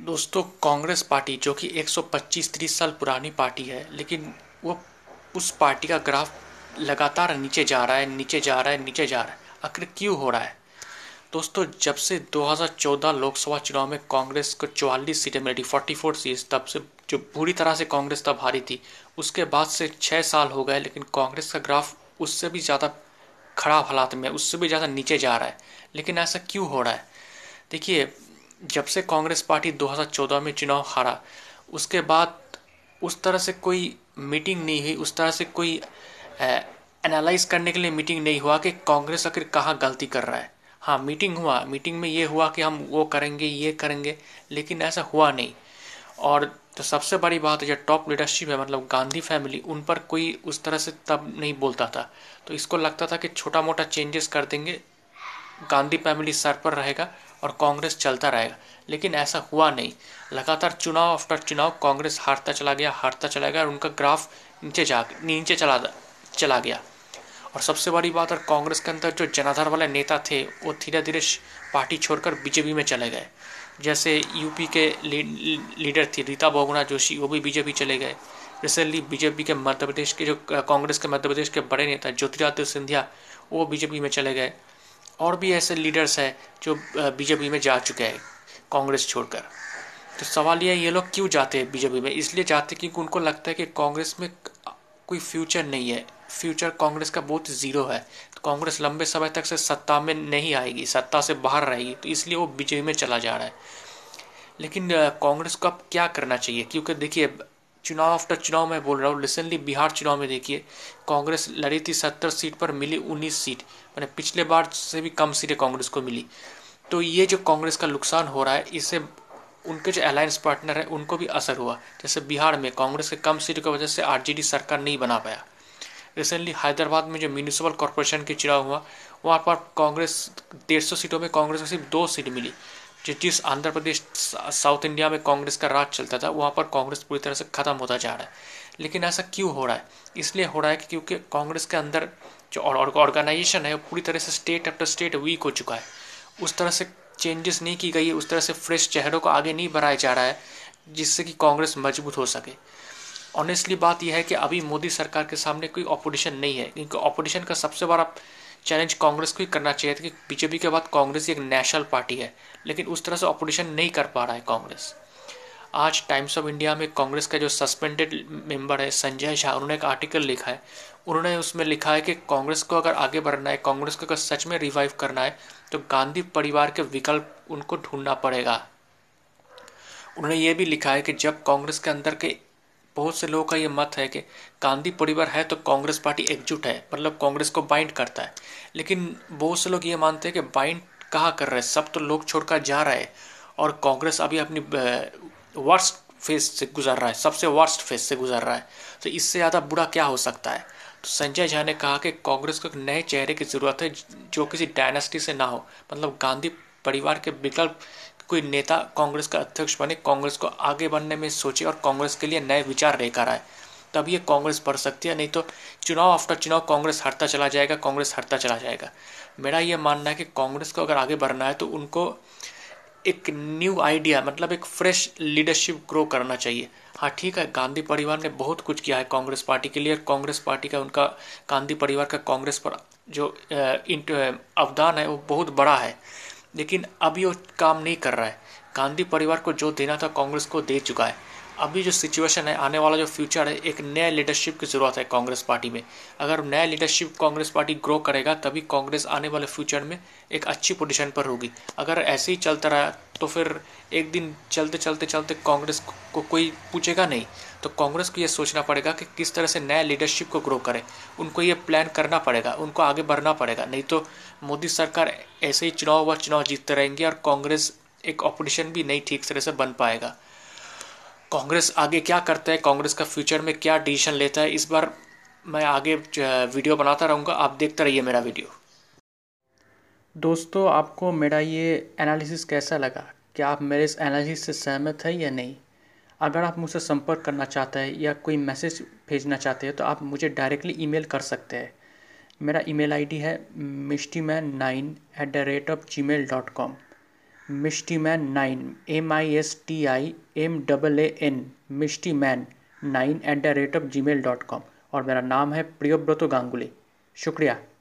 दोस्तों, कांग्रेस पार्टी, जो कि 125-30 साल पुरानी पार्टी है, लेकिन वो उस पार्टी का ग्राफ लगातार नीचे जा रहा है, नीचे जा रहा है, नीचे जा रहा है। आखिर क्यों हो रहा है? दोस्तों, जब से 2014 लोकसभा चुनाव में कांग्रेस को चौवालीस सीटें मिली फोर्टी फोर सीट, तब से जो पूरी तरह से कांग्रेस तब हारी थी, उसके बाद से छः साल हो गए, लेकिन कांग्रेस का ग्राफ उससे भी ज़्यादा खराब हालात में उससे भी ज़्यादा नीचे जा रहा है। लेकिन ऐसा क्यों हो रहा है? देखिए जब से कांग्रेस पार्टी 2014 में चुनाव हारा, उसके बाद उस तरह से कोई मीटिंग नहीं हुई, उस तरह से कोई एनालाइज करने के लिए मीटिंग नहीं हुआ कि कांग्रेस आखिर कहाँ गलती कर रहा है। हाँ मीटिंग हुआ, मीटिंग में ये हुआ कि हम वो करेंगे, ये करेंगे, लेकिन ऐसा हुआ नहीं। और तो सबसे बड़ी बात है, जो टॉप लीडरशिप है मतलब गांधी फैमिली उन पर कोई उस तरह से तब नहीं बोलता था। तो इसको लगता था कि छोटा मोटा चेंजेस कर देंगे गांधी फैमिली सर पर रहेगा। और कांग्रेस चलता रहेगा लेकिन ऐसा हुआ नहीं। लगातार चुनाव आफ्टर चुनाव कांग्रेस हारता चला गया, हारता चला गया और उनका ग्राफ नीचे जा, नीचे चला चला गया। और सबसे बड़ी बात, और कांग्रेस के अंदर जो जनाधार वाले नेता थे, वो धीरे धीरे पार्टी छोड़कर बीजेपी में चले गए। जैसे यूपी के लीडर थी रीता बहुगुणा जोशी, वो भी बीजेपी चले गए। रिसेंटली बीजेपी के मध्य प्रदेश के जो, कांग्रेस के मध्य प्रदेश के बड़े नेता, ज्योतिरादित्य सिंधिया, वो बीजेपी में चले गए। और भी ऐसे लीडर्स हैं जो बीजेपी में जा चुके हैं, कांग्रेस छोड़कर। तो सवाल यह ये लोग क्यों जाते हैं बीजेपी में? इसलिए जाते क्योंकि उनको लगता है कि कांग्रेस में कोई फ्यूचर नहीं है। फ्यूचर कांग्रेस का बहुत ज़ीरो है। तो कांग्रेस लंबे समय तक से सत्ता में नहीं आएगी, सत्ता से बाहर रहेगी तो इसलिए वो बीजेपी में चला जा रहा है। लेकिन कांग्रेस को अब क्या करना चाहिए? क्योंकि देखिए चुनाव आफ्टर चुनाव में बोल रहा हूँ रिसेंटली बिहार चुनाव में देखिए, कांग्रेस लड़ी थी सत्तर सीट पर, मिली उन्नीस सीट। मैंने पिछले बार से भी कम सीटें कांग्रेस को मिली। तो ये जो कांग्रेस का नुकसान हो रहा है इससे उनके जो अलायंस पार्टनर है, उनको भी असर हुआ। जैसे बिहार में कांग्रेस के कम सीटों की वजह से आरजेडी सरकार नहीं बना पाया। रिसेंटली हैदराबाद में जो म्यूनिसिपल कॉरपोरेशन के चुनाव हुआ, वहाँ पर कांग्रेस, डेढ़ सौ सीटों में कांग्रेस को सिर्फ़ दो सीट मिली। जिस आंध्र प्रदेश साउथ इंडिया में कांग्रेस का राज चलता था, वहाँ पर कांग्रेस पूरी तरह से ख़त्म होता जा रहा है। लेकिन ऐसा क्यों हो रहा है? इसलिए हो रहा है कि क्योंकि कांग्रेस के अंदर जो ऑर्गेनाइजेशन है, वो पूरी तरह से स्टेट आफ्टर स्टेट वीक हो चुका है। उस तरह से चेंजेस नहीं की गई है, उस तरह से फ्रेश चेहरों को आगे नहीं बढ़ाया जा रहा है, जिससे कि कांग्रेस मज़बूत हो सके। ऑनेस्टली बात यह है कि अभी मोदी सरकार के सामने कोई ऑपोजिशन नहीं है, क्योंकि ऑपोजिशन का सबसे बड़ा चैलेंज कांग्रेस को ही करना चाहिए था कि बीजेपी के बाद कांग्रेस एक नेशनल पार्टी है, लेकिन उस तरह से ऑपोजिशन नहीं कर पा रहा है कांग्रेस। आज टाइम्स ऑफ़ इंडिया में कांग्रेस का जो सस्पेंडेड मेंबर है, संजय झा, उन्होंने एक आर्टिकल लिखा है। उन्होंने उसमें लिखा है कि कांग्रेस को अगर आगे बढ़ना है, कांग्रेस को अगर सच में रिवाइव करना है तो गांधी परिवार के विकल्प उनको ढूंढना पड़ेगा। उन्होंने ये भी लिखा है कि जब कांग्रेस के अंदर के बहुत से लोगों का ये मत है कि गांधी परिवार है तो कांग्रेस पार्टी एकजुट है मतलब कांग्रेस को बाइंड करता है। लेकिन बहुत से लोग ये मानते हैं कि बाइंड कहाँ कर रहे हैं? सब तो लोग छोड़कर जा रहे हैं और कांग्रेस अभी अपनी वर्स्ट फ़ेज़ से गुजर रहा है, सबसे वर्स्ट फ़ेज़ से गुजर रहा है। तो इससे ज़्यादा बुरा क्या हो सकता है? तो संजय झा ने कहा कि कांग्रेस को एक नए चेहरे की ज़रूरत है, जो किसी डायनेस्टी से ना हो। मतलब गांधी परिवार के विकल्प कोई नेता कांग्रेस का अध्यक्ष बने, कांग्रेस को आगे बढ़ने में सोचे और कांग्रेस के लिए नए विचार लेकर आए, तब ये कांग्रेस बढ़ सकती है, नहीं तो चुनाव आफ्टर चुनाव कांग्रेस हरता चला जाएगा, कांग्रेस हरता चला जाएगा। मेरा ये मानना है कि कांग्रेस को अगर आगे बढ़ना है तो उनको एक न्यू आइडिया मतलब एक फ्रेश लीडरशिप ग्रो करना चाहिए। हाँ ठीक है, गांधी परिवार ने बहुत कुछ किया है कांग्रेस पार्टी के लिए, कांग्रेस पार्टी का, उनका, गांधी परिवार का कांग्रेस पर जो अवदान है, वो बहुत बड़ा है। लेकिन अभी वो काम नहीं कर रहा है। गांधी परिवार को जो देना था कांग्रेस को दे चुका है। अभी जो सिचुएशन है, आने वाला जो फ्यूचर है, एक नया लीडरशिप की ज़रूरत है कांग्रेस पार्टी में। अगर नया लीडरशिप कांग्रेस पार्टी ग्रो करेगा, तभी कांग्रेस आने वाले फ्यूचर में एक अच्छी पोजीशन पर होगी। अगर ऐसे ही चलता रहा तो फिर एक दिन चलते चलते चलते कांग्रेस को कोई पूछेगा नहीं। तो कांग्रेस को ये सोचना पड़ेगा कि किस तरह से नया लीडरशिप को ग्रो करे। उनको ये प्लान करना पड़ेगा, उनको आगे बढ़ना पड़ेगा। नहीं तो मोदी सरकार ऐसे ही चुनाव व चुनाव जीतते रहेंगे और कांग्रेस एक ऑपोजिशन भी नहीं ठीक तरह से बन पाएगा। कांग्रेस आगे क्या करता है? कांग्रेस का फ्यूचर में क्या डिसीज़न लेता है? इस बार मैं आगे वीडियो बनाता रहूँगा। आप देखते रहिए मेरा वीडियो दोस्तों, आपको मेरा ये एनालिसिस कैसा लगा? क्या आप मेरे इस एनालिसिस से सहमत है या नहीं? अगर आप मुझसे संपर्क करना चाहते हैं या कोई मैसेज भेजना चाहते हैं तो आप मुझे डायरेक्टली ईमेल कर सकते हैं। मेरा ईमेल आईडी है Mishti man nine at the rate of Gmail dot com Mishti man nine M I S T I M double A N Mishti man nine at the rate of Gmail dot com और मेरा नाम है प्रियोव्रतो गांगुली। शुक्रिया।